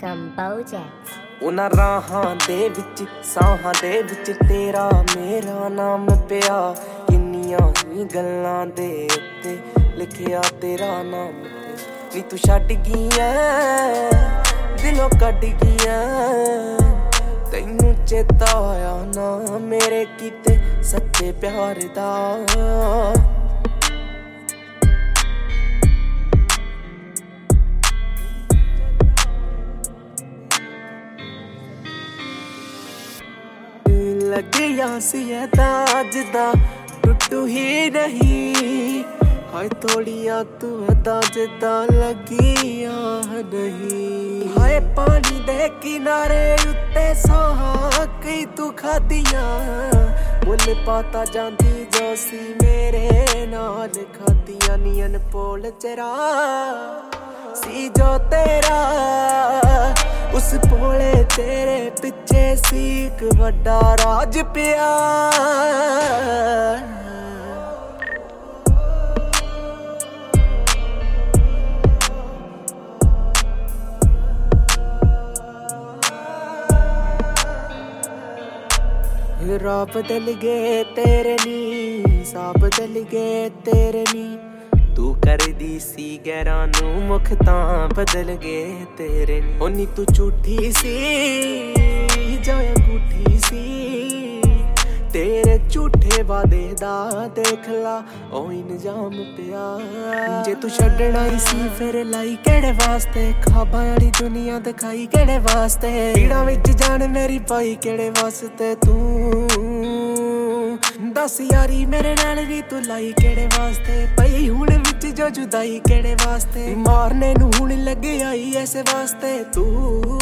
ਕੰਪੋਜੈਕਟ ਉਹਨਾਂ ਰਾਹਾਂ ਦੇ ਵਿੱਚ, ਸਾਹਾਂ ਦੇ ਵਿੱਚ ਤੇਰਾ ਮੇਰਾ ਨਾਮ ਪਿਆ। ਕਿੰਨੀਆਂ ਹੀ ਗੱਲਾਂ ਦੇ ਉੱਤੇ ਲਿਖਿਆ ਤੇਰਾ ਨਾਮ। ਤੇ ਨੀ ਤੂੰ ਛੱਡ ਗਈਆਂ, ਦਿਲੋਂ ਕੱਢ ਗਈਆਂ। ਤੈਨੂੰ ਚੇਤਾ ਆਇਆ ਨਾ ਮੇਰੇ ਕੀਤੇ ਸੱਚੇ ਪਿਆਰ ਦਾ। ਲੱਗਿਆ ਸੀ ਇਹ ਤਾਂ ਅੱਜ ਦਾ, ਟੁੱਟੂ ਹੀ ਨਹੀਂ। ਹਾਏ ਤੋੜੀਆਂ ਤੂੰ ਅਦਾ ਜਿੱਦਾਂ ਲੱਗੀਆਂ ਨਹੀਂ। ਹਾਏ ਪਾਣੀ ਦੇ ਕਿਨਾਰੇ ਉੱਤੇ ਸਾਹ ਕਈ ਤੂੰ ਖਾਦੀਆਂ ਮੁੱਲ ਪਾਤਾ ਜਾਂਦੀ ਜੋ ਸੀ ਮੇਰੇ ਨਾਲ ਖਾਦੀਆਂ ਨੀਨ ਪੋਲ ਚਰਾ। ਸੀ ਜੋ ਤੇਰਾ ਉਸ ਪੋਲੇ ਤੇਰੇ ਪਿੱਛੇ ਸੀ ਇੱਕ ਵੱਡਾ ਰਾਜ ਪਿਆ। ਰਾਹ ਬਦਲ ਗਏ ਤੇਰੇ ਨੀ ਸਾ ਬਦਲ ਗਏ ਤੇਰੇ ਨੀ ਤੂੰ ਕਰਦੀ ਸੀ ਗੈਰਾਂ ਨੂੰ ਮੁਖ ਤਾਂ ਬਦਲ ਗਏ ਤੇਰੇ। ਨੀ ਉਹ ਨੀ ਤੂੰ ਝੂਠੀ ਸੀ, ਜਾਂ ਅੰਗੂਠੀ ਸੀ। ਤੇਰੇ ਝੂਠੇ ਵਾਦੇ ਦਾ ਦੇਖ ਲਾ, ਉਹ ਇਨਜਾਮ ਪਿਆ। ਜੇ ਤੂੰ ਛੱਡਣਾ ਹੀ ਸੀ, ਫਿਰ ਲਾਈ ਕਿਹੜੇ ਵਾਸਤੇ? ਖਾਬਾਂ ਵਾਲੀ ਦੁਨੀਆ ਦਿਖਾਈ ਕਿਹੜੇ ਵਾਸਤੇ? ਪੀੜਾਂ ਵਿੱਚ ਜਾਨ ਮੇਰੀ ਪਾਈ ਕਿਹੜੇ ਵਾਸਤੇ? ਤੂੰ ਦੱਸ ਯਾਰੀ ਮੇਰੇ ਨਾਲ ਵੀ ਤੂੰ ਲਾਈ ਕਿਹੜੇ ਵਾਸਤੇ? ਪਈ ਹੁਣ ਵਿੱਚ ਜੋ ਜੁਦਾਈ ਕਿਹੜੇ ਵਾਸਤੇ? ਮਾਰਨੇ ਨੂੰ ਹੁਣ ਲੱਗ ਆਈ ਐਸੇ ਵਾਸਤੇ। ਤੂੰ